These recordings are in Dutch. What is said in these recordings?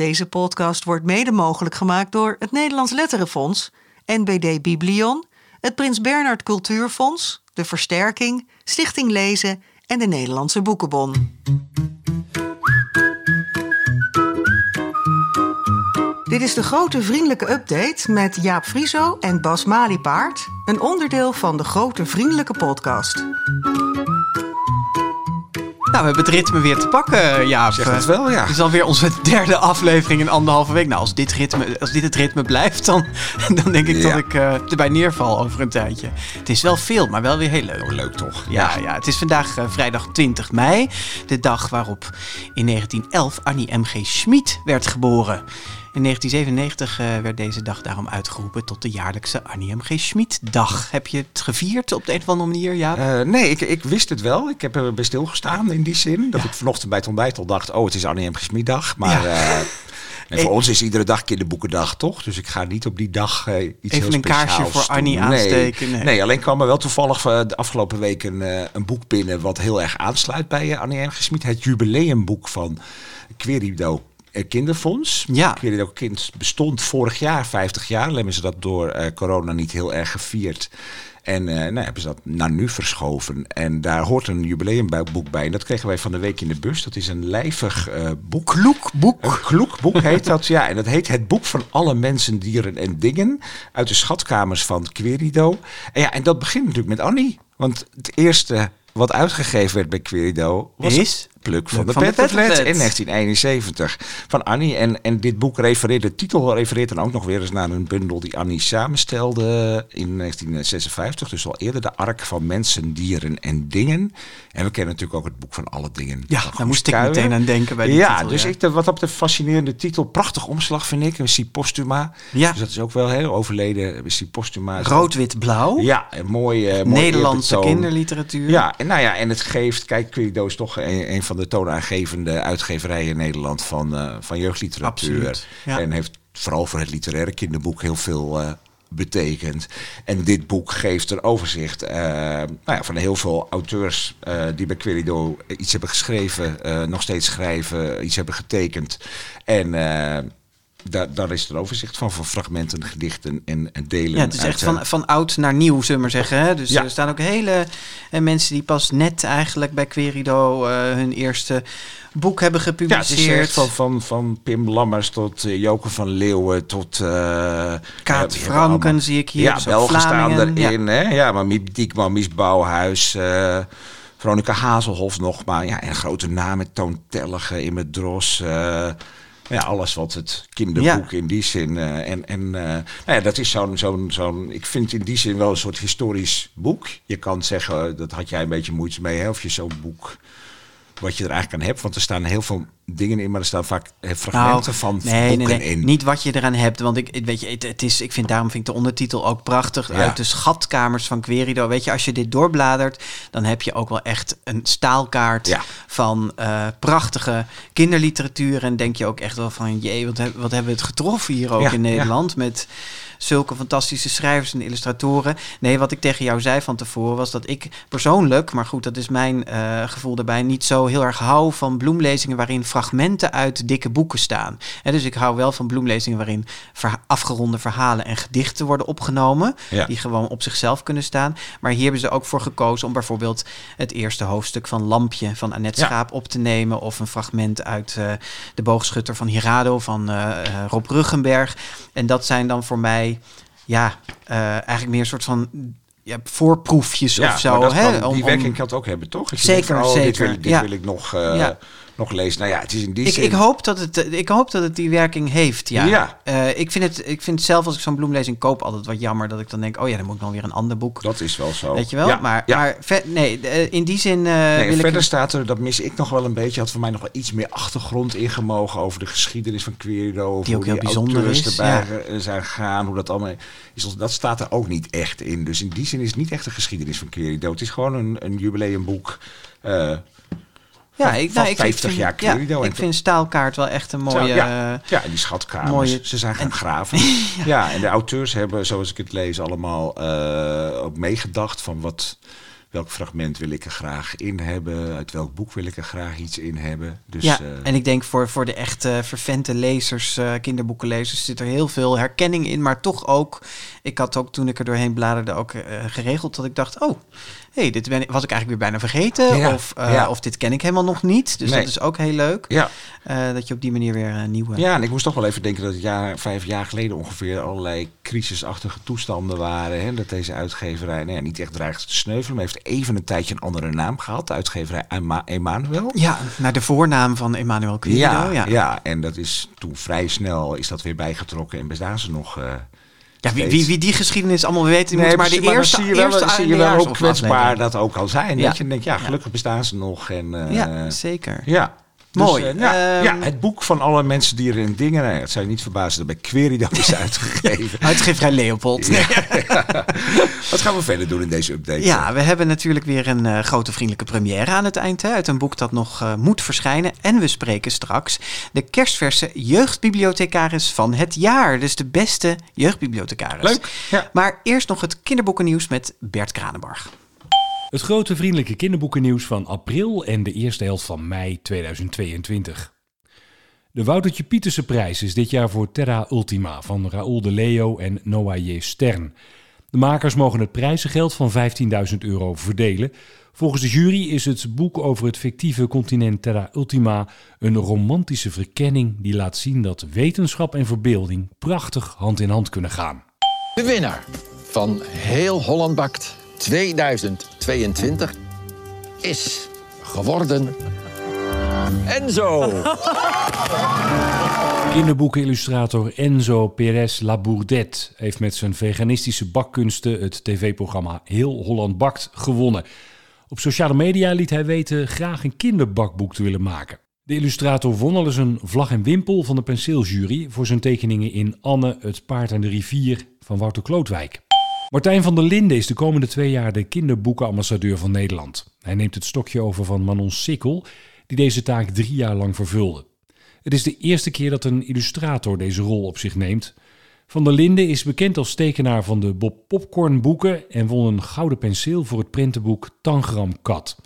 Deze podcast wordt mede mogelijk gemaakt door het Nederlands Letterenfonds, NBD Biblion, het Prins Bernhard Cultuurfonds, de Versterking, Stichting Lezen en de Nederlandse Boekenbon. Dit is de grote vriendelijke update met Jaap Frieso en Bas Maliepaard, een onderdeel van de grote vriendelijke podcast. Nou, we hebben het ritme weer te pakken, Jaap. Zeg het wel, ja. Het is alweer onze derde aflevering in anderhalve week. Nou, als dit, ritme, als dit het ritme blijft, dan, dan denk ik Ja. dat ik eh, erbij neerval over een tijdje. Het is wel veel, maar wel weer heel leuk. Oh, leuk toch? Ja, ja, het is vandaag eh, vrijdag 20 mei, de dag waarop in 1911 Annie M.G. Schmid werd geboren. In 1997 eh, werd deze dag daarom uitgeroepen tot de jaarlijkse Annie M.G. Schmid-dag. Heb je het gevierd op de een of andere manier, ja? Eh, nee, ik, ik wist het wel. Ik heb er bij stilgestaan in die zin. Dat ik vanochtend bij het ontbijt al dacht, oh, het is Annie M. Gesmieddag. Maar Ja. eh, en voor ons is iedere dag kinderboekendag, toch? Dus ik ga niet op die dag eh, iets Even heel een kaarsje voor Annie aansteken, nee. Nee. alleen kwam er wel toevallig de afgelopen week een, een boek binnen... wat heel erg aansluit bij Annie M. Gesmied. Het jubileumboek van Querido Kinderfonds. Ja. Querido Kind bestond vorig jaar 50 jaar. Alleen hebben ze dat door eh, corona niet heel erg gevierd. En eh, nou, hebben ze dat naar nu verschoven. En daar hoort een jubileumboek bij. En dat kregen wij van de week in de bus. Dat is een lijvig eh boek. Kloekboek. Een kloekboek heet dat, ja. En dat heet Het Boek van alle mensen, dieren en dingen. Uit de schatkamers van Querido. En ja, en dat begint natuurlijk met Annie. Want het eerste wat uitgegeven werd bij Querido was Is? Pluk van, de van de in 1971 van Annie. En, en dit boek refereert, de titel refereert dan ook nog weer eens naar een bundel die Annie samenstelde in 1956. Dus al eerder de Ark van Mensen, Dieren en Dingen. En we kennen natuurlijk ook het boek van alle dingen. Ja, daar moest ik meteen aan denken bij die Ja, titel, dus ja. ik, wat op de fascinerende titel, prachtig omslag vind ik. Si Postuma. Ja. Dus dat is ook wel heel overleden. Si Postuma. is ook- Rood, wit, blauw. Ja, een mooi, eh, Nederlandse kinderliteratuur. Ja, en nou ja, en het geeft, kijk, Querido is toch een, een van de toonaangevende uitgeverijen in Nederland van, eh, van jeugdliteratuur. Absoluut, ja. En heeft vooral voor het literaire kinderboek heel veel eh, betekend. En dit boek geeft een overzicht eh, nou ja, van heel veel auteurs die bij Querido iets hebben geschreven, nog steeds schrijven, iets hebben getekend. En daar, daar is er overzicht van, van fragmenten, gedichten en, en delen. Ja, het is echt eh, van, van oud naar nieuw, zullen we maar zeggen. Hè? Dus Ja. er staan ook hele eh, mensen die pas net eigenlijk bij Querido eh, hun eerste boek hebben Ja, het gepubliceerd. is echt van, van, van Pim Lammers tot uh, Joke van Leeuwen tot... eh Kaat ja, Franken allemaal- zie ik hier. Ja, Belgen staan Vlamingen. Ja. erin. Hè? Ja, maar Diekman, Mies Bouwhuis, eh, Veronica Hazelhof nog maar. Ja, en grote namen, Toon Tellige, Imme Dros... ja, alles wat het kinderboek in die zin. eh, en en eh, nou ja, dat is zo'n, zo'n, zo'n. Ik vind in die zin wel een soort historisch boek. Je kan zeggen, dat had jij een beetje moeite mee, hè, of je zo'n boek. Wat je er eigenlijk aan hebt. Want er staan heel veel dingen in, maar er staan vaak eh, fragmenten van Nou, nee, boeken nee, nee. in. Niet wat je eraan hebt. Want ik, weet je, het, het is, ik vind, daarom vind ik de ondertitel ook prachtig. Ja. Uit de schatkamers van Querido. Weet je, als je dit doorbladert, dan heb je ook wel echt een staalkaart Ja. van eh, prachtige kinderliteratuur. En denk je ook echt wel van, jee, wat, heb- wat hebben we het getroffen hier ook Ja, in. Nederland. Met zulke fantastische schrijvers en illustratoren. Nee, wat ik tegen jou zei van tevoren was dat ik persoonlijk, maar goed, dat is mijn eh, gevoel daarbij, niet zo heel erg hou van bloemlezingen waarin fragmenten uit dikke boeken staan. Hè, dus ik hou wel van bloemlezingen waarin verha- afgeronde verhalen en gedichten worden opgenomen, Ja. die gewoon op zichzelf kunnen staan. Maar hier hebben ze ook voor gekozen om bijvoorbeeld het eerste hoofdstuk van Lampje van Annette Ja. Schaap op te nemen, of een fragment uit eh, De Boogschutter van Hirado van eh, Rob Ruggenberg. En dat zijn dan voor mij ja, eh, eigenlijk meer een soort van ja, voorproefjes ja, of zo. hè, om- die werking kan het ook hebben, toch? Je Zeker, denkt oh, Dit zeker, wil, dit ja. wil ik nog, eh, Ja. Nog lezen. Nou ja, het is in die ik, zin... ik, hoop dat het, ik hoop dat het die werking heeft, ja. Ja. Eh, ik, vind het, ik vind zelf, als ik zo'n bloemlezing koop, altijd wat jammer dat ik dan denk, oh ja, dan moet ik nog weer een ander boek. Dat is wel zo. Weet je wel? Ja, maar ja. maar ver- nee, eh, in die zin Nee, wil verder ik... staat er, dat mis ik nog wel een beetje, had voor mij nog wel iets meer achtergrond ingemogen over de geschiedenis van Querido. Over Die ook heel bijzonder is, erbij ja. zijn gegaan, hoe dat allemaal is. Dat staat er ook niet echt in. Dus in die zin is het niet echt de geschiedenis van Querido. Het is gewoon een, een jubileumboek. Ja, ik, nou, ik, 50 ik vind, jaar ja. En ik vind Staalkaart wel echt een mooie... ja, eh, ja, die schatkamers. mooie- Ze zijn gaan en- graven. ja. en de auteurs hebben, zoals ik het lees, allemaal eh, ook meegedacht van wat, welk fragment wil ik er graag in hebben, uit welk boek wil ik er graag iets in hebben. Dus, ja, eh, en ik denk voor, voor de echte vervente lezers, uh, kinderboekenlezers, zit er heel veel herkenning in, maar toch ook, ik had ook toen ik er doorheen bladerde ook uh, geregeld dat ik dacht, oh, hey, dit ben, was ik eigenlijk weer bijna vergeten. Ja, of, uh, ja. of dit ken ik helemaal nog niet. Dus Nee. dat is ook heel leuk. ja. Uh, dat je op die manier weer een nieuwe... ja, en ik moest toch wel even denken dat het jaar, vijf jaar geleden ongeveer allerlei crisisachtige toestanden waren. Hè, dat deze uitgeverij nou ja, niet echt dreigt te sneuvelen, maar heeft even een tijdje een andere naam gehad. De uitgeverij Ema- Emanuel. Ja, naar de voornaam van Emmanuel Quirido. Ja, Ja, ja. en dat is toen vrij snel is dat weer bijgetrokken en bestaan ze nog. Eh, Ja, wie, wie, wie die geschiedenis allemaal weet, die moet maar de dan eerste, zie je wel, eerste zie je wel hoe kwetsbaar dat ook al zijn. Ja. Dat je denkt, ja, gelukkig bestaan ze nog. En, eh, Ja, zeker. ja. Mooi. Dus, eh, ja, Ehm, ja, het boek van alle mensen, dieren en dingen. Nou het zou je niet verbazen dat bij Querido is uitgegeven. Uitgeverij Leopold. Ja. Wat gaan we verder doen in deze update? Ja, we hebben natuurlijk weer een eh, grote vriendelijke première aan het eind. Hè, uit een boek dat nog eh, moet verschijnen. En we spreken straks de kerstverse jeugdbibliothecaris van het jaar. Dus de beste jeugdbibliothecaris. Leuk. Ja. Maar eerst nog het kinderboekennieuws met Bert Kranenbarg. Het grote vriendelijke kinderboekennieuws van april en de eerste helft van mei 2022. De Woutertje Pieterse prijs is dit jaar voor Terra Ultima van Raoul de Leo en Noah J. Stern. De makers mogen het prijzengeld van 15.000 euro verdelen. Volgens de jury is het boek over het fictieve continent Terra Ultima een romantische verkenning die laat zien dat wetenschap en verbeelding prachtig hand in hand kunnen gaan. De winnaar van Heel Holland Bakt 2022 is geworden Enzo. Kinderboekenillustrator Enzo Perez Labourdet heeft met zijn veganistische bakkunsten het tv-programma Heel Holland Bakt gewonnen. Op sociale media liet hij weten graag een kinderbakboek te willen maken. De illustrator won al eens een vlag en wimpel van de penseeljury voor zijn tekeningen in Anne, het paard en de rivier van Wouter Klootwijk. Martijn van der Linden is de komende twee jaar de kinderboekenambassadeur van Nederland. Hij neemt het stokje over van Manon Sikkel, die deze taak drie jaar lang vervulde. Het is de eerste keer dat een illustrator deze rol op zich neemt. Van der Linden is bekend als tekenaar van de Bob Popcorn boeken en won een gouden penseel voor het prentenboek Tangram Kat.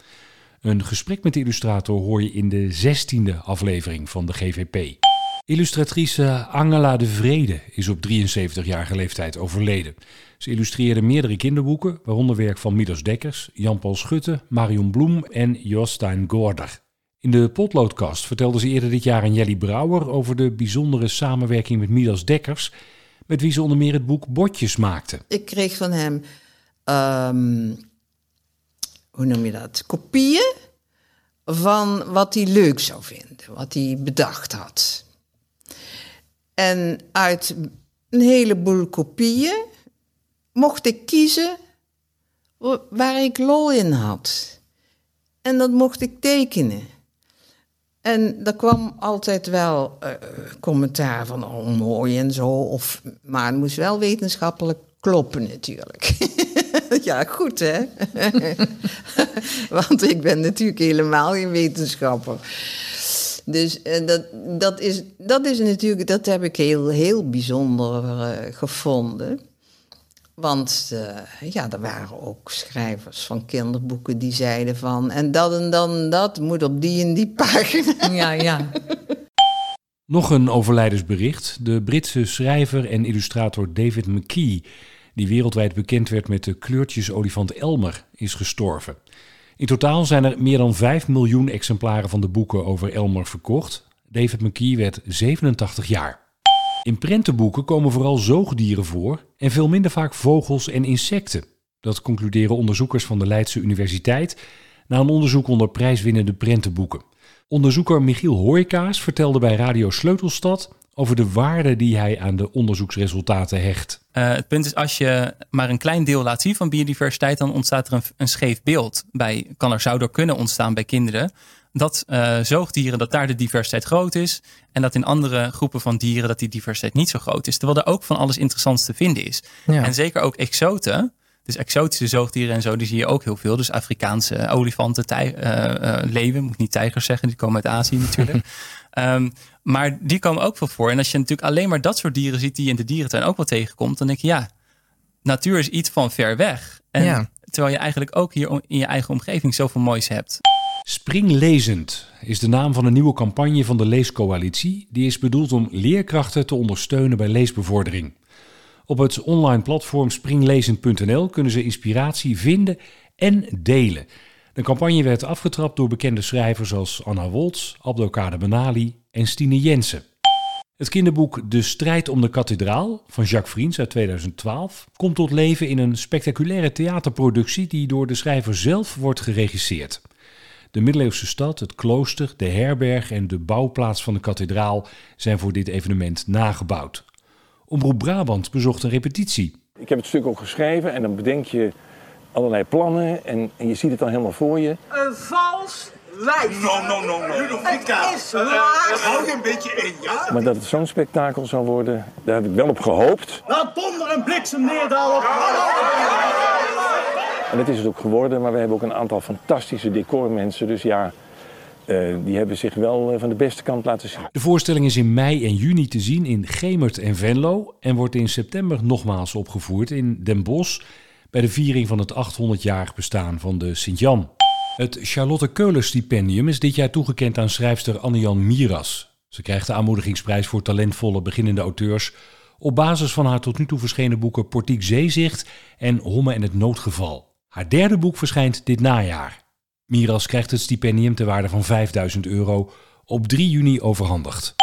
Een gesprek met de illustrator hoor je in de zestiende aflevering van de GVP. Illustratrice Angela de Vrede is op 73-jarige leeftijd overleden. Ze illustreerde meerdere kinderboeken, waaronder werk van Midas Dekkers, Jan-Paul Schutte, Marion Bloem en Jostein Gorder. In de potloodkast vertelde ze eerder dit jaar aan Jelly Brouwer over de bijzondere samenwerking met Midas Dekkers, met wie ze onder meer het boek Botjes maakte. Ik kreeg van hem, ehm, hoe noem je dat, kopieën van wat hij leuk zou vinden, wat hij bedacht had. En uit een heleboel kopieën mocht ik kiezen wa- waar ik lol in had. En dat mocht ik tekenen. En er kwam altijd wel eh, commentaar van, oh mooi en zo. Of, maar het moest wel wetenschappelijk kloppen natuurlijk. ja, goed hè. Want ik ben natuurlijk helemaal geen wetenschapper. Dus eh, dat, dat, is, dat is natuurlijk, dat heb ik heel, heel bijzonder eh, gevonden. Want eh, ja, er waren ook schrijvers van kinderboeken die zeiden van... en dat en dan en dat moet op die en die pagina. Ja, ja. Nog een overlijdensbericht. De Britse schrijver en illustrator David McKee, die wereldwijd bekend werd met de kleurtjesolifant Elmer, is gestorven. In totaal zijn er meer dan 5 miljoen exemplaren van de boeken over Elmer verkocht. David McKee werd 87 jaar. In prentenboeken komen vooral zoogdieren voor en veel minder vaak vogels en insecten. Dat concluderen onderzoekers van de Leidse Universiteit na een onderzoek onder prijswinnende prentenboeken. Onderzoeker Michiel Hoijkaas vertelde bij Radio Sleutelstad over de waarde die hij aan de onderzoeksresultaten hecht. Uh, het punt is, als je maar een klein deel laat zien van biodiversiteit, dan ontstaat er een, een scheef beeld. Bij, kan er zou er kunnen ontstaan bij kinderen dat uh, zoogdieren, dat daar de diversiteit groot is. En dat in andere groepen van dieren dat die diversiteit niet zo groot is. Terwijl er ook van alles interessants te vinden is. Ja. En zeker ook exoten. Dus exotische zoogdieren en zo, die zie je ook heel veel. Dus Afrikaanse olifanten, tij, uh, uh, leeuwen, moet ik niet tijgers zeggen, die komen uit Azië natuurlijk. um, maar die komen ook veel voor. En als je natuurlijk alleen maar dat soort dieren ziet die je in de dierentuin ook wel tegenkomt, dan denk je ja, natuur is iets van ver weg. En ja. terwijl je eigenlijk ook hier in je eigen omgeving zoveel moois hebt. Springlezend is de naam van een nieuwe campagne van de Leescoalitie. Die is bedoeld om leerkrachten te ondersteunen bij leesbevordering. Op het online platform springlezend.nl kunnen ze inspiratie vinden en delen. De campagne werd afgetrapt door bekende schrijvers als Anna Woltz, Abdelkader Benali en Stine Jensen. Het kinderboek De strijd om de kathedraal van Jacques Vriends uit 2012 komt tot leven in een spectaculaire theaterproductie die door de schrijver zelf wordt geregisseerd. De middeleeuwse stad, het klooster, de herberg en de bouwplaats van de kathedraal zijn voor dit evenement nagebouwd. Omroep Brabant bezocht een repetitie. Ik heb het stuk ook geschreven en dan bedenk je allerlei plannen en, en je ziet het dan helemaal voor je. Een vals wijf. No, no, no, no. Het is waar. Hou je een beetje in, ja? Maar dat het zo'n spektakel zou worden, daar heb ik wel op gehoopt. Laat donder en bliksem neerdalen. En dat is het ook geworden, maar we hebben ook een aantal fantastische decormensen. Dus ja, eh, die hebben zich wel eh, van de beste kant laten zien. De voorstelling is in mei en juni te zien in Gemert en Venlo en wordt in september nogmaals opgevoerd in Den Bosch bij de viering van het 800-jarig bestaan van de Sint-Jan. Het Charlotte Keuler Stipendium is dit jaar toegekend aan schrijfster Anne-Jan Miras. Ze krijgt de aanmoedigingsprijs voor talentvolle beginnende auteurs op basis van haar tot nu toe verschenen boeken Portiek Zeezicht en Homme en het Noodgeval. Haar derde boek verschijnt dit najaar. Miras krijgt het stipendium ter waarde van 5000 euro op 3 juni overhandigd.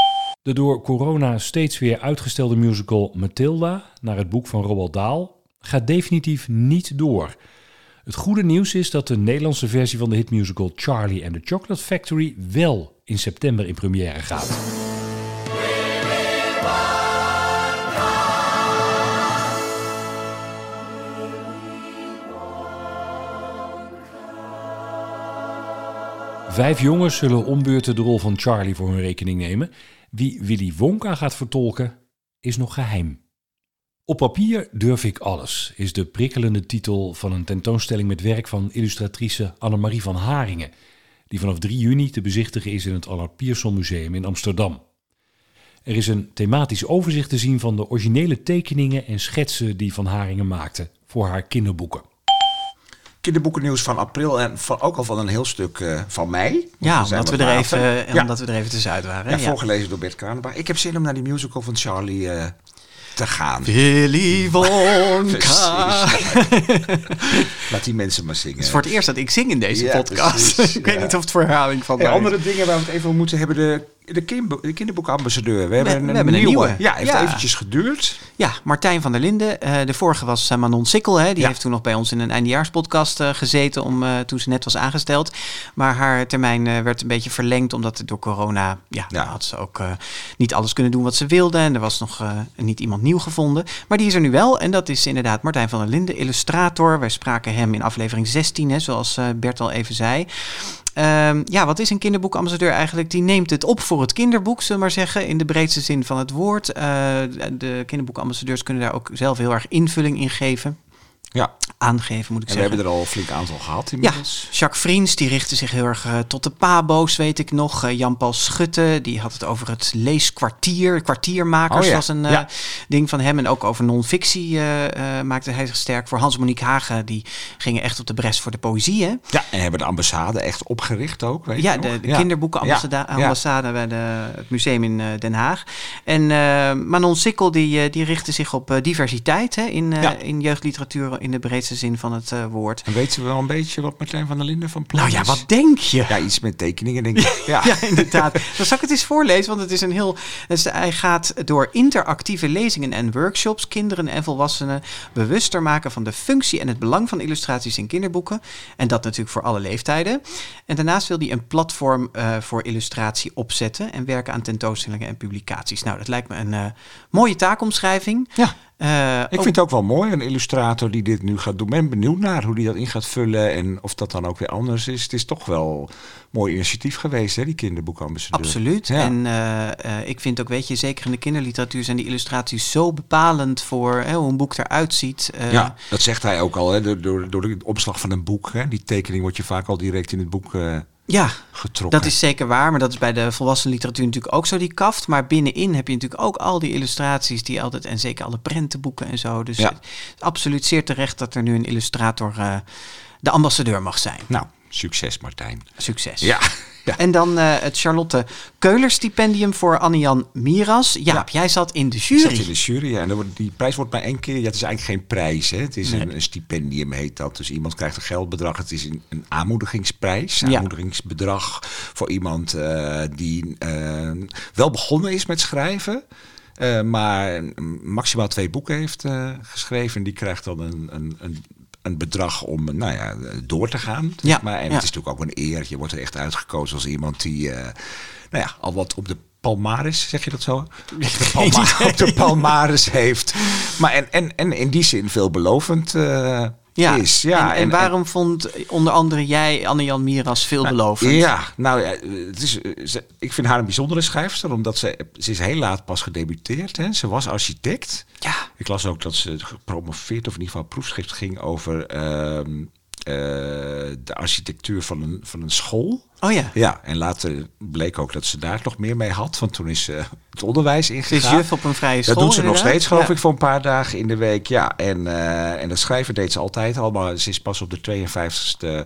De door corona steeds weer uitgestelde musical Matilda, naar het boek van Roald Dahl, gaat definitief niet door. Het goede nieuws is dat de Nederlandse versie van de hitmusical Charlie and the Chocolate Factory wel in september in première gaat. Vijf jongens zullen ombeurten de rol van Charlie voor hun rekening nemen. Wie Willy Wonka gaat vertolken, is nog geheim. Op papier durf ik alles, is de prikkelende titel van een tentoonstelling met werk van illustratrice Annemarie van Haringen, die vanaf 3 juni te bezichtigen is in het Allard Pierson Museum in Amsterdam. Er is een thematisch overzicht te zien van de originele tekeningen en schetsen die Van Haringen maakte voor haar kinderboeken. Kinderboekennieuws van april en van, ook al van een heel stuk eh, van mei. Ja, omdat we, er even, Ja. omdat we er even tussenuit waren. Ja, ja. voorgelezen door Bert Kranenbach. Ik heb zin om naar die musical van Charlie eh, te gaan. Willy Wonka. Laat die mensen maar zingen. Het is voor het eerst dat ik zing in deze Ja, podcast. ik weet niet of het voor herhaling van Hey, andere dingen waar we het even over moeten hebben. De, de, de kinderboekambassadeur. We, hebben, een, we hebben een nieuwe. Ja, heeft Ja. eventjes geduurd. Ja, Martijn van der Linden. Eh, de vorige was eh, Manon Sikkel. Hè. Die Ja. heeft toen nog bij ons in een eindejaarspodcast eh, gezeten om, toen ze net was aangesteld. Maar haar termijn werd een beetje verlengd omdat door corona... Ja, Ja. had ze ook niet alles kunnen doen wat ze wilde. En er was nog niet iemand nieuw gevonden. Maar die is er nu wel. En dat is inderdaad Martijn van der Linden, illustrator. Wij spraken hem in aflevering 16, hè, zoals Bert al even zei. Ehm, ja, wat is een kinderboekambassadeur eigenlijk? Die neemt het op voor het kinderboek, zullen we maar zeggen, in de breedste zin van het woord. Eh, de kinderboekambassadeurs kunnen daar ook zelf heel erg invulling in geven. Ja. Aangeven, moet ik En we zeggen. hebben er al een flink aantal gehad Ja, inmiddels. Jacques Vriends, die richtte zich heel erg eh, tot de pabo's, weet ik nog. Eh, Jan-Paul Schutte, die had het over het leeskwartier. Kwartiermakers Oh ja, was een eh, ja. ding van hem. En ook over non-fictie maakte hij zich sterk voor. Hans-Monique Hagen, die gingen echt op de bres voor de poëzie, hè? Ja, en hebben de ambassade echt opgericht ook. Weet Ja, je de, de Ja. kinderboekenambassade Ja, ja. ambassade bij de, het museum in Den Haag. En Manon Sikkel die, die richtte zich op diversiteit hè, in, Ja. in jeugdliteratuur in de breedste zin van het eh, woord. En weet ze wel een beetje wat Martijn van der Linden van plan Nou ja, wat denk je? Ja, iets met tekeningen denk ik. Ja, Ja, inderdaad. Dan zal ik het eens voorlezen, want het is een heel. Dus hij gaat door interactieve lezingen en workshops kinderen en volwassenen bewuster maken van de functie en het belang van illustraties in kinderboeken. En dat natuurlijk voor alle leeftijden. En daarnaast wil hij een platform eh, voor illustratie opzetten en werken aan tentoonstellingen en publicaties. Nou, dat lijkt me een eh, mooie taakomschrijving. Ja. Eh, Ik ook- vind het ook wel mooi, een illustrator die dit nu gaat doen. Ik ben benieuwd naar hoe die dat in gaat vullen en of dat dan ook weer anders is. Het is toch wel een mooi initiatief geweest, hè, die kinderboekambassadeur. Absoluut. Ja. En eh, eh, ik vind ook, weet je, zeker in de kinderliteratuur zijn die illustraties zo bepalend voor hè, hoe een boek eruit ziet. Ja, dat zegt hij ook al, hè, door, door, door de opslag van een boek. Hè. Die tekening wordt je vaak al direct in het boek Ja, getrokken. dat is zeker waar. Maar dat is bij de volwassen literatuur natuurlijk ook zo, die kaft. Maar binnenin heb je natuurlijk ook al die illustraties die altijd... en zeker alle prentenboeken en zo. Dus Ja. het is absoluut zeer terecht dat er nu een illustrator eh, de ambassadeur mag zijn. Nou, succes Martijn. Succes. Ja, ja. En dan eh, het Charlotte Keuler stipendium voor Annian Miras. Jaap, jij zat in de Ik jury. zat in de jury ja, en die prijs wordt maar één keer. Ja, het is eigenlijk geen prijs. Hè. Het is Nee. een, een stipendium, heet dat. Dus iemand krijgt een geldbedrag. Het is een, een aanmoedigingsprijs. Ja. Aanmoedigingsbedrag voor iemand eh, die eh, wel begonnen is met schrijven. maar maximaal twee boeken heeft eh, geschreven. En die krijgt dan een, een, een, een bedrag om nou ja, door te gaan. Ja, Maar, en ja. het is natuurlijk ook een eer. Je wordt er echt uitgekozen als iemand die eh, nou ja, al wat op de palmaris, zeg je dat zo? Op de, palma- op de palmaris heeft. Maar en, en, en in die zin veelbelovend eh, Ja, is. Ja, en, en waarom vond onder andere jij Anne-Jan Miras veelbelovend? Ja, nou ja, het is, ze- ik vind haar een bijzondere schrijfster, omdat ze, ze is heel laat pas gedebuteerd. Hè. Ze was architect. Ja. Ik las ook dat ze gepromoveerd, of in ieder geval proefschrift ging over ehm, eh, de architectuur van een, van een school. Oh ja. Ja, en later bleek ook dat ze daar nog meer mee had, want toen is ze het onderwijs Ze ingegaan. is juf op een vrije school. Dat doet ze nog steeds, geloof Ja. ik, voor een paar dagen in de week. Ja, en, eh, en dat schrijven deed ze altijd al, maar ze is pas op de 52ste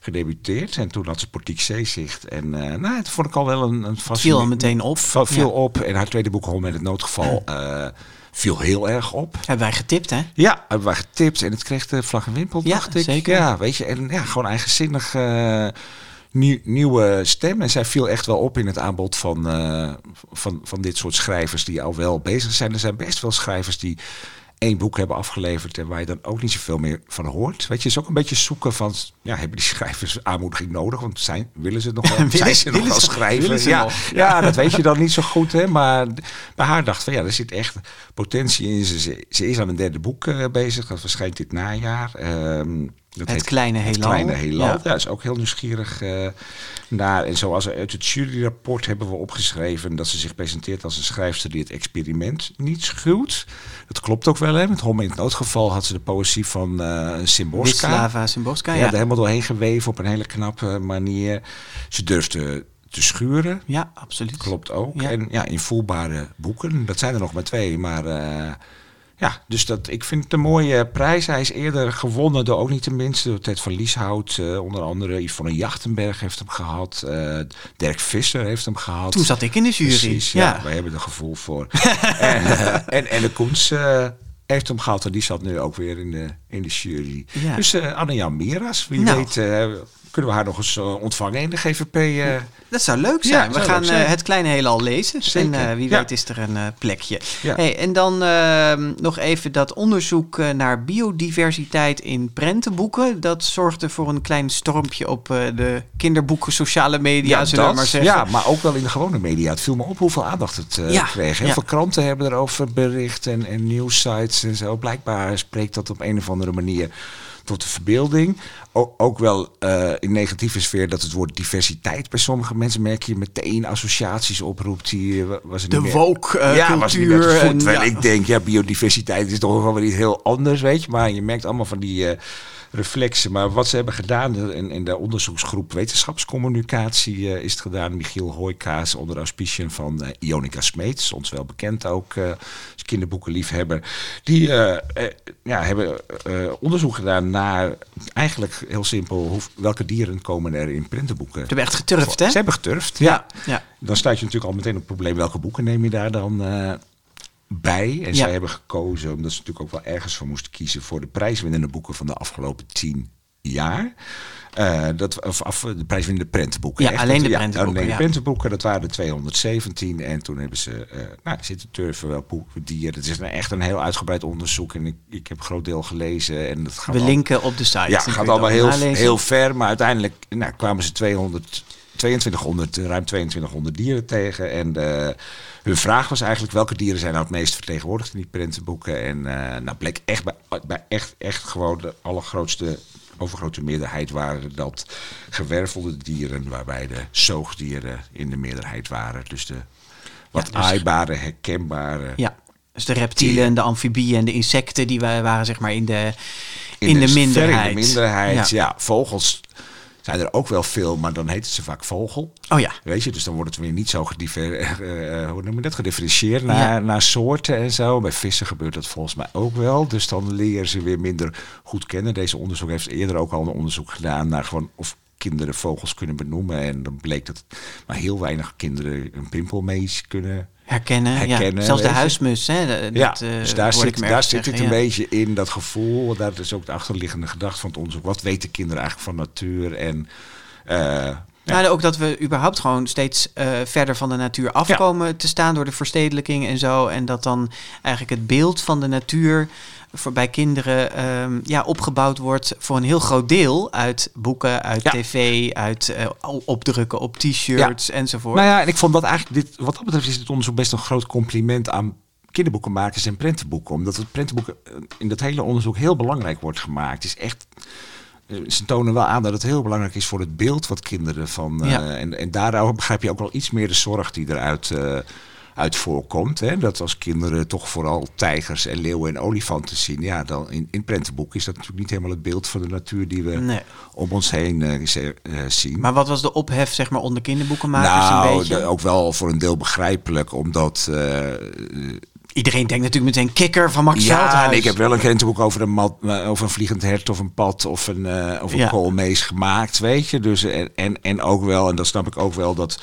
gedebuteerd. En toen had ze Portiek Zeezicht. En eh nou, dat vond ik al wel een, een viel al meteen op. Viel, Ja. op. En haar tweede boek, Hol met het noodgeval, eh, viel heel erg op. Hebben wij getipt, hè? Ja, hebben wij getipt en het kreeg de vlag en wimpel, Ja, dacht ik. zeker. Ja, weet je, en ja, gewoon eigenzinnig eh, nieuw- nieuwe stem. En zij viel echt wel op in het aanbod van, eh, van, van dit soort schrijvers die al wel bezig zijn. Er zijn best wel schrijvers die één boek hebben afgeleverd en waar je dan ook niet zoveel meer van hoort. Weet je, is ook een beetje zoeken van, ja, hebben die schrijvers aanmoediging nodig? Want zijn, willen ze het nog wel? Willen- zijn ze nog wel schrijven? ja, ja, dat weet je dan niet zo goed, hè. Maar bij haar dacht van, ja, er zit echt potentie in. Ze, ze, ze is aan een derde boek eh, bezig, dat verschijnt dit najaar. Ehm, dat Het Kleine Het Heelal. Kleine Heelal. Ja. Ja, is ook heel nieuwsgierig eh, naar. En zoals uit het juryrapport hebben we opgeschreven dat ze zich presenteert als een schrijfster die het experiment niet schuwt. Dat klopt ook wel, hè. Met Homme in het noodgeval had ze de poëzie van eh Simborska. Wisława Szymborska, Ja, ja. er helemaal doorheen geweven op een hele knappe manier. Ze durfde te schuren. Ja, absoluut. Klopt ook. Ja. En ja, invoelbare boeken. Dat zijn er nog maar twee. Maar eh, ja, dus dat, ik vind het een mooie prijs. Hij is eerder gewonnen door ook niet tenminste door Ted van Lieshout. eh, onder andere Yvonne Jachtenberg heeft hem gehad. eh, Dirk Visser heeft hem gehad. Toen zat ik in de jury. Precies, ja. Ja. Wij hebben er gevoel voor. en, eh, en, en de Koens heeft hem gehad. En die zat nu ook weer in de, in de jury. Ja. Dus Anne-Jan Miras, wie Nou. weet... kunnen we haar nog eens eh, ontvangen in de GVP? eh, Dat zou leuk Ja, zijn. we gaan zijn. eh, het kleine heelal lezen. Zeker, En wie ja. weet is er een plekje. Ja. Hey, en dan ehm, nog even dat onderzoek naar biodiversiteit in prentenboeken. Dat zorgde voor een klein stormpje op de kinderboeken, sociale media, zullen we dat. maar zeggen. Ja, maar ook wel in de gewone media. Het viel me op hoeveel aandacht het Ja, kreeg. Heel ja. veel kranten hebben erover bericht en, en nieuwsites en zo. Blijkbaar spreekt dat op een of andere manier tot de verbeelding. O- ook wel eh, in negatieve sfeer dat het woord diversiteit bij sommige mensen merk je meteen associaties oproept. Die eh, wa- was De niet meer- woke, eh, ja, was niet meer te cultuur voet. en- Terwijl ja. ik denk, ja, biodiversiteit is toch wel weer iets heel anders, weet je. Maar je merkt allemaal van die reflexen. Maar wat ze hebben gedaan in, in de onderzoeksgroep wetenschapscommunicatie eh, is het gedaan. Michiel Hoijkaas onder auspiciën van eh, Ionica Smeets, ons wel bekend ook eh, als kinderboekenliefhebber. Die ja, hebben onderzoek gedaan naar eigenlijk heel simpel hoe, welke dieren komen er in printenboeken. Ze hebben echt geturfd, hè? Ze hebben geturfd, ja. ja. Dan staat je natuurlijk al meteen op het probleem welke boeken neem je daar dan bij. En Ja. zij hebben gekozen, omdat ze natuurlijk ook wel ergens voor moesten kiezen voor de prijswinnende boeken van de afgelopen tien jaar. Eh, dat, of af, de prijswinnende prentenboeken. Ja, echt. alleen de Ja, prentenboeken, alleen de prentenboeken, dat waren er 217. En toen hebben ze eh nou, zitten turven wel boeken, dieren. Het is echt een heel uitgebreid onderzoek. En ik, ik heb een groot deel gelezen. En dat gaat We al- linken op de site. Ja, gaat allemaal heel, heel ver. Maar uiteindelijk nou, kwamen ze 200, 2200, eh, ruim 2200 dieren tegen. En eh, hun vraag was eigenlijk welke dieren zijn nou het meest vertegenwoordigd in die prentenboeken. En eh nou bleek echt bij, bij echt, echt gewoon de allergrootste, overgrote meerderheid waren dat gewervelde dieren. Waarbij de zoogdieren in de meerderheid waren. Dus de wat Ja, dus- aaibare, herkenbare. Ja, dus de reptielen en de amfibieën en de insecten, die wa- waren zeg maar in de, in de, minderheid. In de minderheid, ja. Vogels zijn er ook wel veel, maar dan heten ze vaak vogel. Oh ja. Weet je, dus dan wordt het weer niet zo gedifer, eh, eh, hoe noem je dat, gedifferentieerd naar, Ja. naar soorten en zo. Bij vissen gebeurt dat volgens mij ook wel. Dus dan leren ze weer minder goed kennen. Deze onderzoek heeft eerder ook al een onderzoek gedaan naar gewoon of kinderen vogels kunnen benoemen. En dan bleek dat maar heel weinig kinderen een pimpelmees kunnen Herkennen, herkennen. ja. Zelfs de huismus, hè. dat, Ja, dat, eh, dus daar zit, daar zit het een ja. beetje in, dat gevoel. Dat is ook de achterliggende gedachte van het onderzoek. Wat weten kinderen eigenlijk van natuur? En eh, Ja, en ook dat we überhaupt gewoon steeds eh, verder van de natuur afkomen te staan door de verstedelijking en zo. En dat dan eigenlijk het beeld van de natuur voor bij kinderen ehm, ja, opgebouwd wordt voor een heel groot deel uit boeken, uit Ja. tv, uit eh, opdrukken op t-shirts enzovoort. Nou ja, en ik vond dat eigenlijk, dit, wat dat betreft is dit onderzoek best een groot compliment aan kinderboekenmakers en prentenboeken. Omdat het prentenboeken eh, in dat hele onderzoek heel belangrijk wordt gemaakt. Het is echt, ze tonen wel aan dat het heel belangrijk is voor het beeld wat kinderen van... eh, en, en daardoor begrijp je ook wel iets meer de zorg die eruit eh, uit voorkomt. Hè? Dat als kinderen toch vooral tijgers en leeuwen en olifanten zien. Ja, dan in, in prentenboeken is dat natuurlijk niet helemaal het beeld van de natuur die we Nee. om ons heen eh, zien. Maar wat was de ophef zeg maar onder kinderboekenmakers een Nou, beetje? de- ook wel voor een deel begrijpelijk, omdat... Iedereen denkt natuurlijk meteen kikker van Max ja, Veldhuis. en ik heb wel een krentenboek over een, mat, eh, over een vliegend hert of een pad of een, eh of een Ja. koolmees gemaakt, weet je. Dus, en, en, en ook wel, en dat snap ik ook wel, dat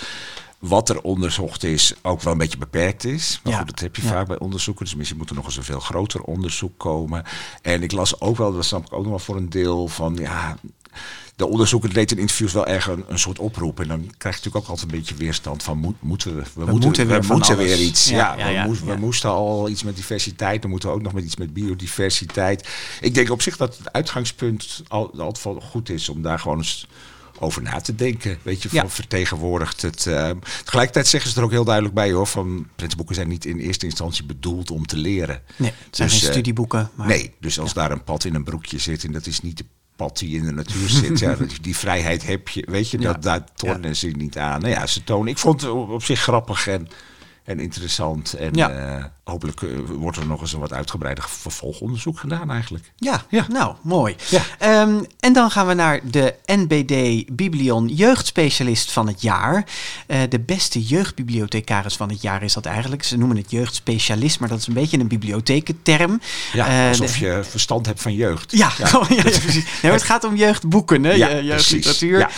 wat er onderzocht is ook wel een beetje beperkt is. Maar Ja. goed, dat heb je Ja. vaak bij onderzoeken. Dus misschien moet er nog eens een veel groter onderzoek komen. En ik las ook wel, dat snap ik ook nog wel voor een deel van, ja... De onderzoeker deed in interviews wel erg een, een soort oproep. En dan krijg je natuurlijk ook altijd een beetje weerstand van... Moet, moeten we, we, moeten weer we moeten weer iets. Ja, Ja, ja, we, ja, we moesten al iets met diversiteit. Dan moeten we ook nog met iets met biodiversiteit. Ik denk op zich dat het uitgangspunt al, altijd goed is... om daar gewoon eens over na te denken. Weet je, Ja. van vertegenwoordigt het. eh, tegelijkertijd zeggen ze er ook heel duidelijk bij hoor. Van prentenboeken zijn niet in eerste instantie bedoeld om te leren. Nee, het zijn geen eh, studieboeken. Maar... Nee, dus als daar een pad in een broekje zit en dat is niet de pad die in de natuur zit, ja, die vrijheid heb je, weet je, dat, daar tornen ze niet aan. Nou ja, ze tonen. Ik vond het op zich grappig en, en interessant. En Ja. eh, hopelijk eh, wordt er nog eens een wat uitgebreider vervolgonderzoek gedaan eigenlijk. Ja, Ja. nou, mooi. Ja. Ehm, en dan gaan we naar de NBD Biblion Jeugdspecialist van het jaar. Eh, de beste jeugdbibliothecaris van het jaar is dat eigenlijk. Ze noemen het jeugdspecialist, maar dat is een beetje een bibliothekenterm. Ja, alsof de- je verstand hebt van jeugd. Ja, ja. Nee, het gaat om jeugdboeken, hè? Ja, je- jeugdliteratuur.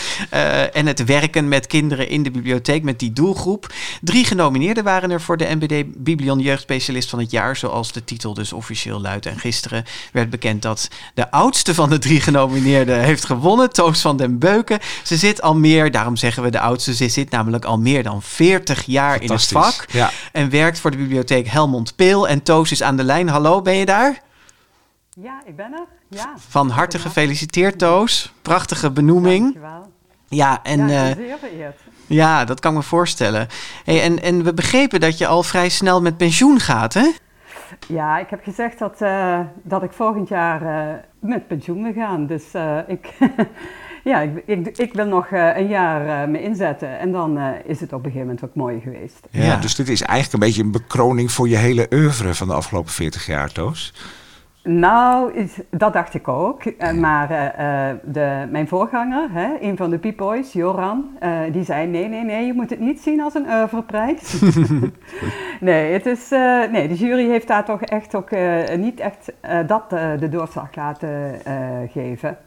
en het werken met kinderen in de bibliotheek met die doelgroep. Drie genomineerden waren er voor de NBD Biblion Jeugdspecialist van het jaar, zoals de titel dus officieel luidt. En gisteren werd bekend dat de oudste van de drie genomineerden heeft gewonnen, Toos van den Beuken. Ze zit al meer, daarom zeggen we de oudste, ze zit namelijk al meer dan 40 jaar in het vak. ja. En werkt voor de bibliotheek Helmond Peel. En Toos is aan de lijn. Hallo, ben je daar? Ja, ik ben er. Ja. Van harte gefeliciteerd, Toos. Prachtige benoeming. Dankjewel. Ja, en ja, ja, ja dat kan ik me voorstellen. Hey, en, en we begrepen dat je al vrij snel met pensioen gaat, hè? Ja, ik heb gezegd dat, eh, dat ik volgend jaar eh, met pensioen wil gaan. Dus eh, ik, ja, ik, ik, ik wil nog eh, een jaar eh, me inzetten. En dan eh, is het op een gegeven moment ook mooi geweest. Ja, Ja. Dus dit is eigenlijk een beetje een bekroning voor je hele oeuvre van de afgelopen 40 jaar, Toos. Nou, dat dacht ik ook. Eh, maar eh, eh, de, mijn voorganger, hè, een van de Piep-Boys, Joran, die zei: nee, nee, nee, je moet het niet zien als een oeuvreprijs. nee, het is, nee, de jury heeft daar toch echt ook niet echt dat de doorslag laten geven.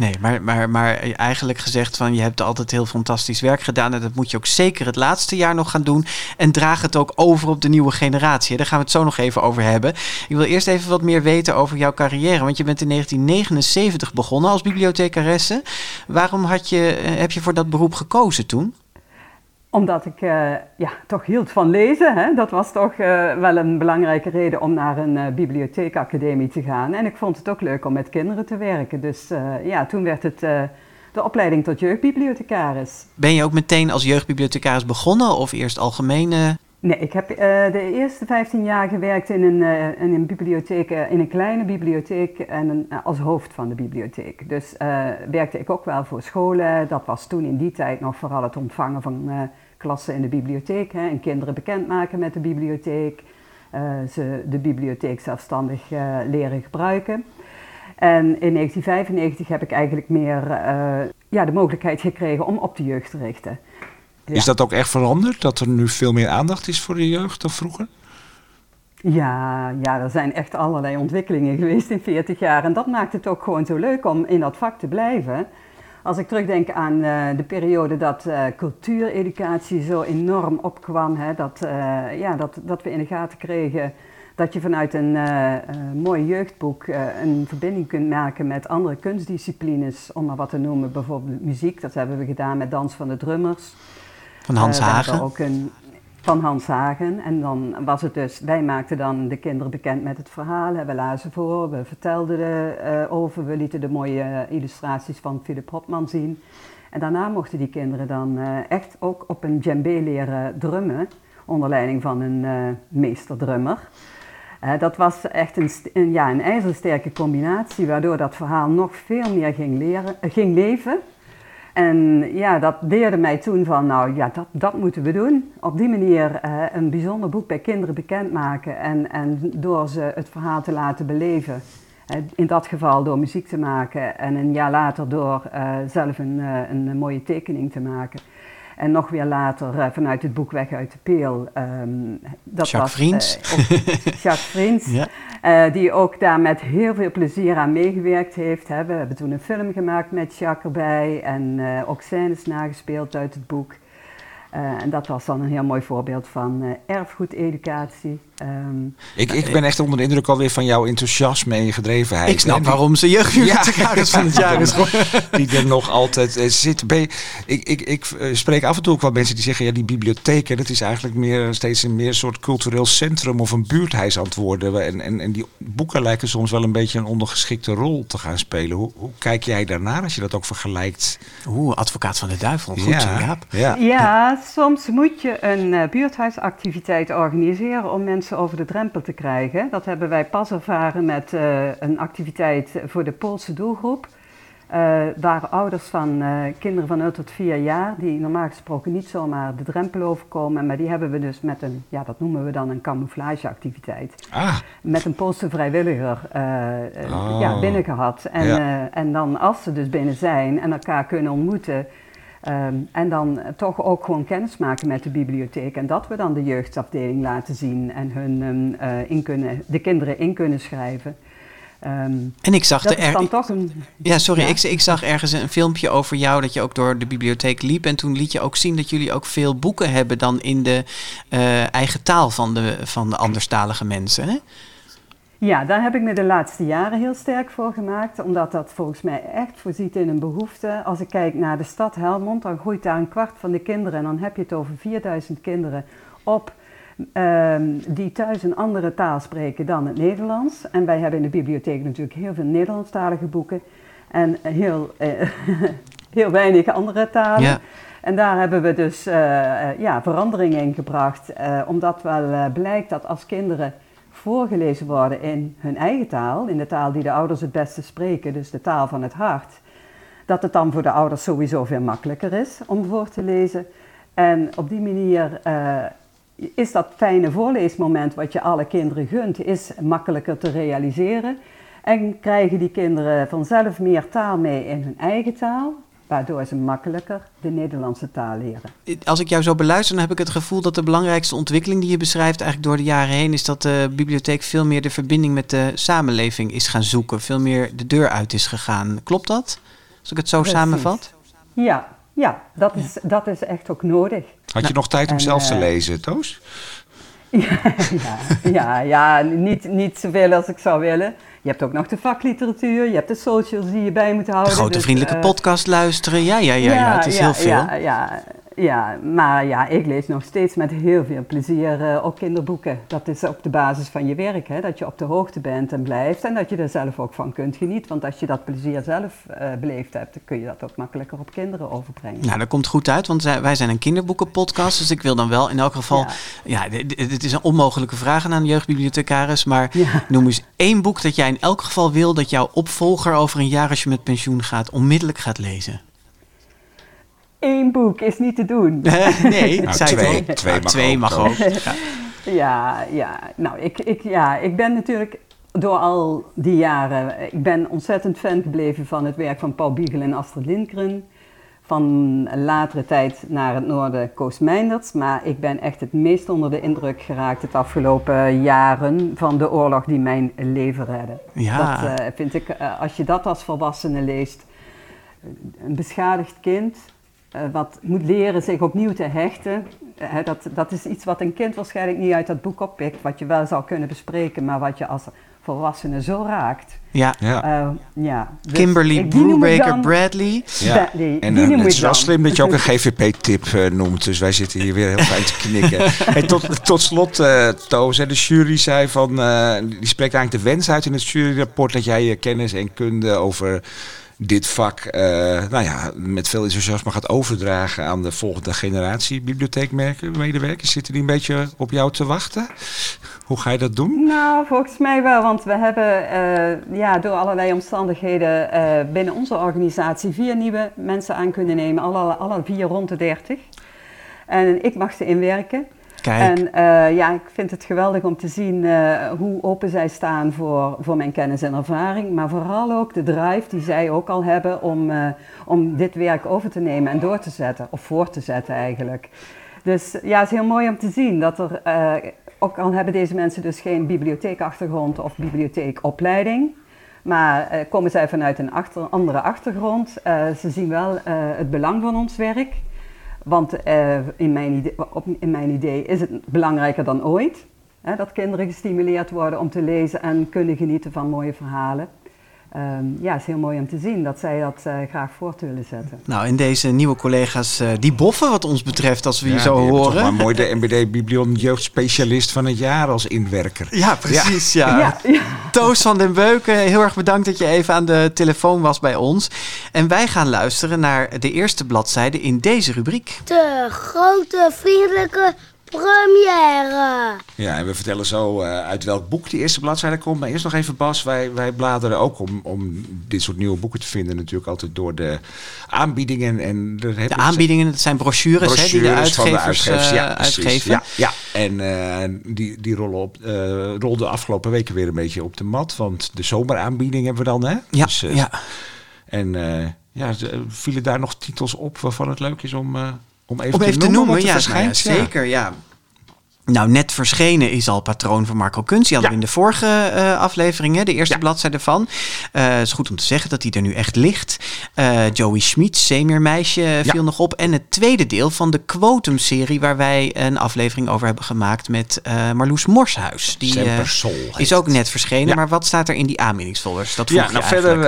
Nee, maar, maar, maar eigenlijk gezegd van je hebt altijd heel fantastisch werk gedaan. En dat moet je ook zeker het laatste jaar nog gaan doen. En draag het ook over op de nieuwe generatie. Daar gaan we het zo nog even over hebben. Ik wil eerst even wat meer weten over jouw carrière. Want je bent in 1979 begonnen als bibliothecaresse. Waarom had je, eh, heb je voor dat beroep gekozen toen? Omdat ik eh, ja, toch hield van lezen. Hè? Dat was toch eh, wel een belangrijke reden om naar een eh, bibliotheekacademie te gaan. En ik vond het ook leuk om met kinderen te werken. Dus ja, toen werd het de opleiding tot jeugdbibliothecaris. Ben je ook meteen als jeugdbibliothecaris begonnen of eerst algemene? Nee, ik heb eh, de eerste 15 jaar gewerkt in een, eh, in een bibliotheek, eh, in een kleine bibliotheek en als hoofd van de bibliotheek. Dus werkte ik ook wel voor scholen. Dat was toen in die tijd nog vooral het ontvangen van klassen in de bibliotheek hè, en kinderen bekendmaken met de bibliotheek. ze de bibliotheek zelfstandig leren gebruiken. En in 1995 heb ik eigenlijk meer ja, de mogelijkheid gekregen om op de jeugd te richten. Ja. Is dat ook echt veranderd? Dat er nu veel meer aandacht is voor de jeugd dan vroeger? Ja, ja, er zijn echt allerlei ontwikkelingen geweest in 40 jaar. En dat maakt het ook gewoon zo leuk om in dat vak te blijven. Als ik terugdenk aan uh, de periode dat uh, cultuureducatie zo enorm opkwam, hè, dat, uh, ja, dat, dat we in de gaten kregen dat je vanuit een mooi jeugdboek een verbinding kunt maken met andere kunstdisciplines, om maar wat te noemen, bijvoorbeeld muziek. Dat hebben we gedaan met Dans van de Drummers. Van Hans Hagen. ook een, van Hans Hagen. En dan was het dus, wij maakten dan de kinderen bekend met het verhaal. We lazen voor, we vertelden erover, we lieten de mooie illustraties van Philip Hopman zien. En daarna mochten die kinderen dan uh, echt ook op een djembe leren drummen, onder leiding van een meesterdrummer. Uh, dat was echt een, een, ja, een ijzersterke combinatie, waardoor dat verhaal nog veel meer ging, leren, ging leven. En ja, dat leerde mij toen van, nou ja, dat, dat moeten we doen. Op die manier uh, een bijzonder boek bij kinderen bekendmaken en, en door ze het verhaal te laten beleven. Uh, in dat geval door muziek te maken en een jaar later door uh, zelf een, een mooie tekening te maken. En nog weer later vanuit het boek Weg uit de Peel. Um, dat Jacques was, Vriends. Jacques Vriends. ja. Uh, die ook daar met heel veel plezier aan meegewerkt heeft. Hè. We hebben toen een film gemaakt met Jacques erbij en ook scènes nagespeeld uit het boek. En dat was dan een heel mooi voorbeeld van erfgoededucatie. Um, ik, ik ben echt onder de indruk alweer van jouw enthousiasme en je gedrevenheid. Ik snap waarom ze jeugdbibliothecaris ja, van het jaar is Die er nog altijd uh, zit. Ik, ik, ik uh, spreek af en toe ook wel mensen die zeggen... ja, die bibliotheek, dat is eigenlijk meer, steeds een meer soort cultureel centrum... of een buurthuis aan het worden. En, en, en die boeken lijken soms wel een beetje een ondergeschikte rol te gaan spelen. Hoe, hoe kijk jij daarnaar als je dat ook vergelijkt? Oeh, advocaat van de duivel. Goed, ja. Ja. ja, soms moet je een uh, buurthuisactiviteit organiseren... om mensen over de drempel te krijgen. Dat hebben wij pas ervaren met uh, een activiteit voor de Poolse doelgroep. Uh, waar ouders van uh, kinderen van 0 tot 4 jaar, die normaal gesproken niet zomaar de drempel overkomen, maar die hebben we dus met een, ja dat noemen we dan een camouflageactiviteit. Ah. Met een Poolse vrijwilliger oh. ja, binnen gehad. En, ja. en dan als ze dus binnen zijn en elkaar kunnen ontmoeten, Um, en dan toch ook gewoon kennis maken met de bibliotheek. En dat we dan de jeugdafdeling laten zien en hun um, uh, in kunnen, de kinderen in kunnen schrijven. Um, en ik zag er. dan toch een, ja, sorry, ja? Ik, ik zag ergens een filmpje over jou dat je ook door de bibliotheek liep. En toen liet je ook zien dat jullie ook veel boeken hebben dan in de uh, eigen taal van de, van de anderstalige mensen. Hè? Ja, daar heb ik me de laatste jaren heel sterk voor gemaakt, omdat dat volgens mij echt voorziet in een behoefte. Als ik kijk naar de stad Helmond, dan groeit daar een kwart van de kinderen en dan heb je het over 4000 kinderen op um, die thuis een andere taal spreken dan het Nederlands. En wij hebben in de bibliotheek natuurlijk heel veel Nederlandstalige boeken en heel, uh, heel weinig andere talen. Ja. En daar hebben we dus uh, ja, veranderingen in gebracht, uh, omdat wel blijkt dat als kinderen voorgelezen worden in hun eigen taal, in de taal die de ouders het beste spreken, dus de taal van het hart, dat het dan voor de ouders sowieso veel makkelijker is om voor te lezen. En op die manier uh, is dat fijne voorleesmoment wat je alle kinderen gunt, is makkelijker te realiseren. En krijgen die kinderen vanzelf meer taal mee in hun eigen taal, waardoor ze makkelijker de Nederlandse taal leren. Als ik jou zo beluister, dan heb ik het gevoel dat de belangrijkste ontwikkeling die je beschrijft eigenlijk door de jaren heen is dat de bibliotheek veel meer de verbinding met de samenleving is gaan zoeken, veel meer de deur uit is gegaan. Klopt dat? Als ik het zo Precies. samenvat? Ja, ja, dat is, dat is echt ook nodig. Had je nog tijd om en, zelf te eh, lezen, Toos? Ja, ja, ja, ja niet, niet zoveel als ik zou willen. Je hebt ook nog de vakliteratuur, je hebt de socials die je bij moet houden. De grote dus, vriendelijke eh, podcast luisteren. Ja, ja, ja, ja, het is heel veel. Ja, ja, ja, maar ja, ik lees nog steeds met heel veel plezier uh, ook kinderboeken. Dat is op de basis van je werk, hè? dat je op de hoogte bent en blijft en dat je er zelf ook van kunt genieten. Want als je dat plezier zelf uh, beleefd hebt, dan kun je dat ook makkelijker op kinderen overbrengen. Nou, dat komt goed uit, want wij zijn een kinderboekenpodcast. Dus ik wil dan wel in elk geval... Ja, ja dit is een onmogelijke vraag aan een jeugdbibliothecaris. Maar ja. noem eens één boek dat jij in elk geval wil... dat jouw opvolger over een jaar als je met pensioen gaat... onmiddellijk gaat lezen. Eén boek is niet te doen. nee, Nou, zei twee, twee mag twee ook, mag toch? ook. Ja. Ja, ja. Nou, ik, ik, ja, ik ben natuurlijk door al die jaren... Ik ben ontzettend fan gebleven van het werk van Paul Biegel en Astrid Lindgren. van latere tijd naar het noorden Koosmijnders. Maar ik ben echt het meest onder de indruk geraakt het afgelopen jaren van de oorlog die mijn leven redde. Ja. Dat eh, vind ik, eh, als je dat als volwassene leest, een beschadigd kind wat moet leren zich opnieuw te hechten. eh, dat, dat is iets wat een kind waarschijnlijk niet uit dat boek oppikt, wat je wel zou kunnen bespreken, maar wat je als volwassene zo raakt. Ja. Ja. Eh, ja. Dus Kimberly Brubaker Bradley. Ja. Bradley, En eh, het is wel slim dat je ook een GVP-tip eh, noemt. Dus wij zitten hier weer heel fijn te knikken. en tot, tot slot, eh Toos, de jury zei van... eh, die spreekt eigenlijk de wens uit in het juryrapport... dat jij je kennis en kunde over dit vak... eh, nou ja, met veel enthousiasme gaat overdragen... aan de volgende generatie bibliotheekmedewerkers. Zitten die een beetje op jou te wachten? Hoe ga je dat doen? Nou, volgens mij wel, want we hebben eh, ja, door allerlei omstandigheden eh, binnen onze organisatie vier nieuwe mensen aan kunnen nemen, alle, alle vier rond de 30. En ik mag ze inwerken. En eh, ja, ik vind het geweldig om te zien eh, hoe open zij staan voor, voor mijn kennis en ervaring. Maar vooral ook de drive die zij ook al hebben om, eh, om dit werk over te nemen en door te zetten. Of voor te zetten eigenlijk. Dus ja, het is heel mooi om te zien dat er, ook al hebben deze mensen dus geen bibliotheekachtergrond of bibliotheekopleiding. Maar komen zij vanuit een achter, andere achtergrond. ze zien wel het belang van ons werk. Want eh, in, mijn idee, op, in mijn idee is het belangrijker dan ooit. Hè, dat kinderen gestimuleerd worden om te lezen en kunnen genieten van mooie verhalen. Ehm, ja, het is heel mooi om te zien dat zij dat eh, graag voort willen zetten. Nou, en deze nieuwe collega's, eh, die boffen wat ons betreft, als we je Ja, zo horen. Toch maar mooi de MBD Biblion jeugdspecialist van het jaar als inwerker. Ja, precies. Ja. Ja, ja. Toos van den Beuken, heel erg bedankt dat je even aan de telefoon was bij ons. En wij gaan luisteren naar de eerste bladzijde in deze rubriek. De grote vriendelijke première. Ja, en we vertellen zo eh, uit welk boek die eerste bladzijde komt. Maar eerst nog even Bas, wij, wij bladeren ook om, om dit soort nieuwe boeken te vinden natuurlijk altijd door de aanbiedingen. En heb De ik- aanbiedingen, dat zijn brochures, hè, die de brochures van uitgevers, de uitgevers. eh, Ja, uitgeven. Ja, ja. en eh, die, die rollen op, eh rolden de afgelopen weken weer een beetje op de mat. Want de zomeraanbieding hebben we dan, hè? Ja, Dus, ja. En eh, ja, vielen daar nog titels op waarvan het leuk is om, eh, om even, Om even te noemen? noemen, wat ja, verschijnt? nou ja, zeker, ja. Nou, net verschenen is al Patroon van Marco Kunz. Die hadden we in de vorige eh aflevering, hè, de eerste bladzijde van. Eh, Het is goed om te zeggen dat hij er nu echt ligt. Eh, Joey Schmid, Zeemeermeisje, viel nog op. En het tweede deel van de Quotum-serie... waar wij een aflevering over hebben gemaakt met Marloes Morshuis. Die is ook net verschenen. Maar wat staat er in die aanbiedingsfolders? Dat vroeg Ja, nou verder,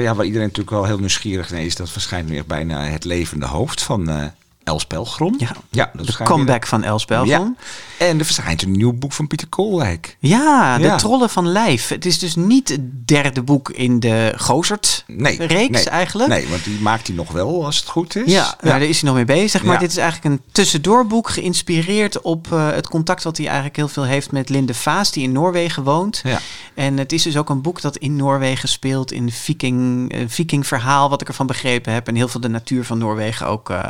ja, waar iedereen natuurlijk wel heel nieuwsgierig naar is, dat verschijnt weer bijna het levende hoofd van Els Pelgrom. Ja, ja dat de comeback weer- van Els Pelgrom. Ja. En er verschijnt een nieuw boek van Pieter Koolwijk. Ja, de Ja. Trollen van Lijf. Het is dus niet het derde boek in de Gozert-reeks nee, eigenlijk. Nee, want die maakt hij nog wel als het goed is. Ja, Nou, daar is hij nog mee bezig. Maar Ja. dit is eigenlijk een tussendoorboek geïnspireerd op eh, het contact wat hij eigenlijk heel veel heeft met Linde Vaas, die in Noorwegen woont. Ja. En het is dus ook een boek dat in Noorwegen speelt, in viking, eh, viking verhaal, wat ik ervan begrepen heb. En heel veel de natuur van Noorwegen ook eh,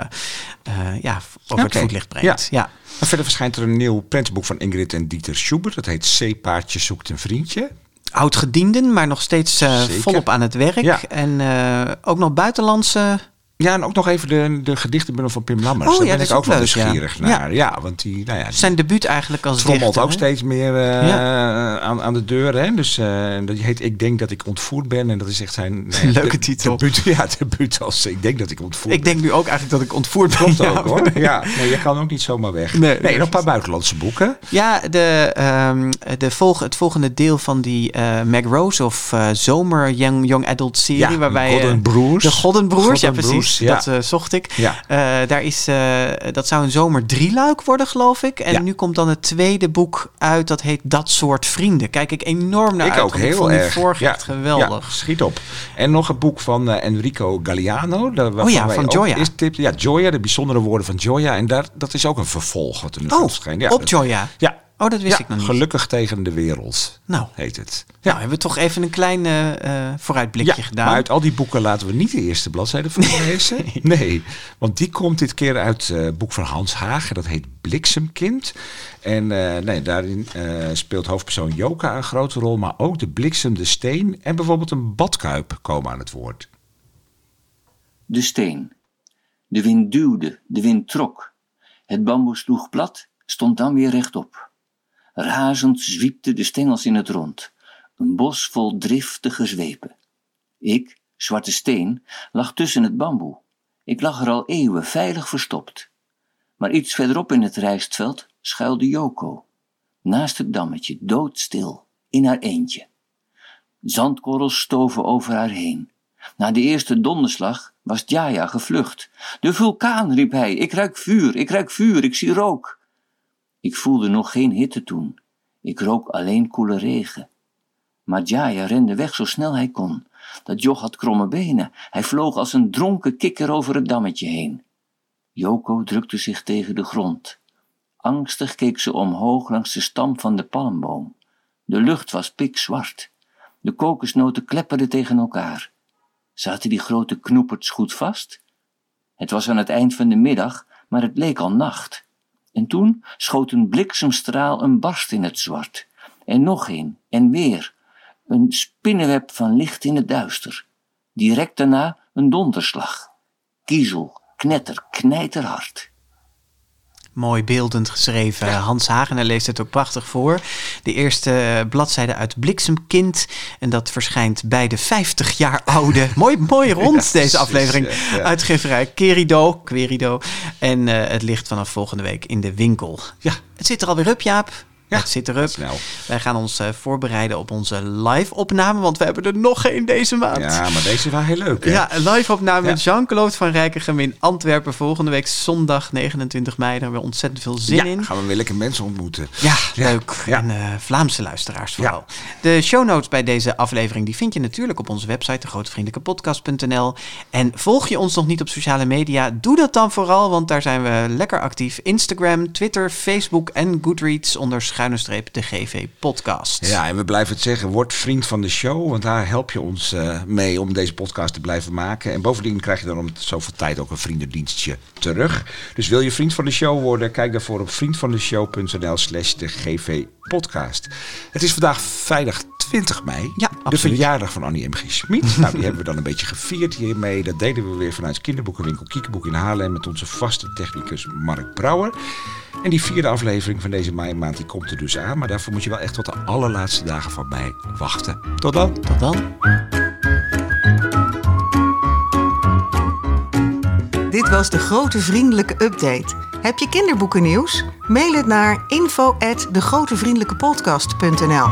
ja, over het voetlicht brengt. Ja. Maar verder verschijnt er een nieuw prentenboek van Ingrid en Dieter Schubert. Dat heet Zeepaardje zoekt een vriendje. Oud-gedienden, maar nog steeds eh, volop aan het werk. Ja. En eh, ook nog buitenlandse Ja, en ook nog even de, de gedichtenbundel van Pim Lammers. Oh, Daar ja, ben dat ik is ook ook wel ja. nieuwsgierig naar. Ja, want die, nou ja, die Zijn debuut eigenlijk als trommelt dichter, ook steeds meer eh, aan, aan de deur. Hè? Dus eh, dat heet Ik denk dat ik ontvoerd ben. En dat is echt zijn nou Leuke de- titel. Debuut, ja, debuut als Ik denk dat ik ontvoerd Ik denk nu ook eigenlijk dat ik ontvoerd ben. Klopt Ja. ook hoor. Ja, nee, je kan ook niet zomaar weg. Nee, Nee, nog een paar buitenlandse boeken. Ja, de, ehm, de volg, het volgende deel van die eh Meg Rose of Zomer Young, Young Adult serie. Waarbij, Golden eh, Broers. De Golden Broers, ja precies. Ja. Dat eh, zocht ik. Ja. Eh, daar is, eh, dat zou een zomer drieluik worden, geloof ik. En Ja. nu komt dan het tweede boek uit, dat heet Dat soort vrienden. Kijk ik enorm naar ik uit. ook want heel erg. ja, geweldig. Ja, schiet op. En nog een boek van Enrico Galliano. Oh ja, van ook Joya. eerst tipten. Ja, Joya, de bijzondere woorden van Joya. En daar, dat is ook een vervolg wat er nu Oh, op Joya. Ja. Oh, dat wist Ja, ik nog niet. Gelukkig tegen de wereld Nou. heet het. Nou, hebben we toch even een klein eh, eh, vooruitblikje Ja, gedaan. maar uit al die boeken laten we niet de eerste bladzijde voorlezen. nee. want die komt dit keer uit het boek van Hans Hagen. Dat heet Bliksemkind. En eh, nee, daarin eh, speelt hoofdpersoon Joka een grote rol. Maar ook de bliksem, de steen en bijvoorbeeld een badkuip komen aan het woord. De steen. De wind duwde, de wind trok. Het bamboe sloeg plat, stond dan weer rechtop. Razend zwiepten de stengels in het rond, een bos vol driftige zwepen. Ik, zwarte steen, lag tussen het bamboe. Ik lag er al eeuwen veilig verstopt. Maar iets verderop in het rijstveld schuilde Joko, naast het dammetje, doodstil, in haar eentje. Zandkorrels stoven over haar heen. Na de eerste donderslag was Djaya gevlucht. De vulkaan, riep hij, ik ruik vuur, ik ruik vuur, ik zie rook. Ik voelde nog geen hitte toen. Ik rook alleen koele regen. Maar Djaya rende weg zo snel hij kon. Dat joch had kromme benen. Hij vloog als een dronken kikker over het dammetje heen. Joko drukte zich tegen de grond. Angstig keek ze omhoog langs de stam van de palmboom. De lucht was pikzwart. De kokosnoten klepperden tegen elkaar. Zaten die grote knoeperts goed vast? Het was aan het eind van de middag, maar het leek al nacht. En toen schoot een bliksemstraal een barst in het zwart. En nog een, en weer. Een spinnenweb van licht in het duister. Direct daarna een donderslag. Kiezel, knetter, knijterhard. Mooi beeldend geschreven. Hans Hagener leest het ook prachtig voor. De eerste bladzijde uit Bliksemkind. En dat verschijnt bij de 50 jaar oude. mooi, mooi rond deze aflevering. Ja. Uitgeverij Querido. Querido. En eh, het ligt vanaf volgende week in de winkel. Ja, het zit er alweer op, Jaap. Ja, het zit erop. Wij gaan ons eh, voorbereiden op onze live-opname, want we hebben er nog geen deze maand. Ja, maar deze was heel leuk. Hè? Ja, een live-opname Ja. met Jean-Claude van Rijkegem in Antwerpen. Volgende week zondag 29 mei. Daar hebben we ontzettend veel zin ja, in. gaan we weer lekker mensen ontmoeten. Ja, leuk. En eh, Vlaamse luisteraars vooral. De show notes bij deze aflevering die vind je natuurlijk op onze website, degrotevriendelijkepodcast.nl. En volg je ons nog niet op sociale media, doe dat dan vooral, want daar zijn we lekker actief. Instagram, Twitter, Facebook en Goodreads onder schuine de GV podcast. Ja, en we blijven het zeggen, word vriend van de show. Want daar help je ons eh, mee om deze podcast te blijven maken. En bovendien krijg je dan om zoveel tijd ook een vriendendienstje terug. Dus wil je vriend van de show worden? Kijk daarvoor op vriendvandeshow.nl slash de GV podcast. Het is vandaag vrijdag 20 mei. Ja, de verjaardag van Annie M.G. Schmid. nou, die hebben we dan een beetje gevierd hiermee. Dat deden we weer vanuit kinderboekenwinkel Kiekeboek in Haarlem... met onze vaste technicus Mark Brouwer. En die vierde aflevering van deze mei maand die komt er dus aan. Maar daarvoor moet je wel echt tot de allerlaatste dagen van mei wachten. Tot dan. Tot dan. Dit was de grote vriendelijke update. Heb je kinderboekennieuws? Mail het naar info@degrotevriendelijkepodcast.nl.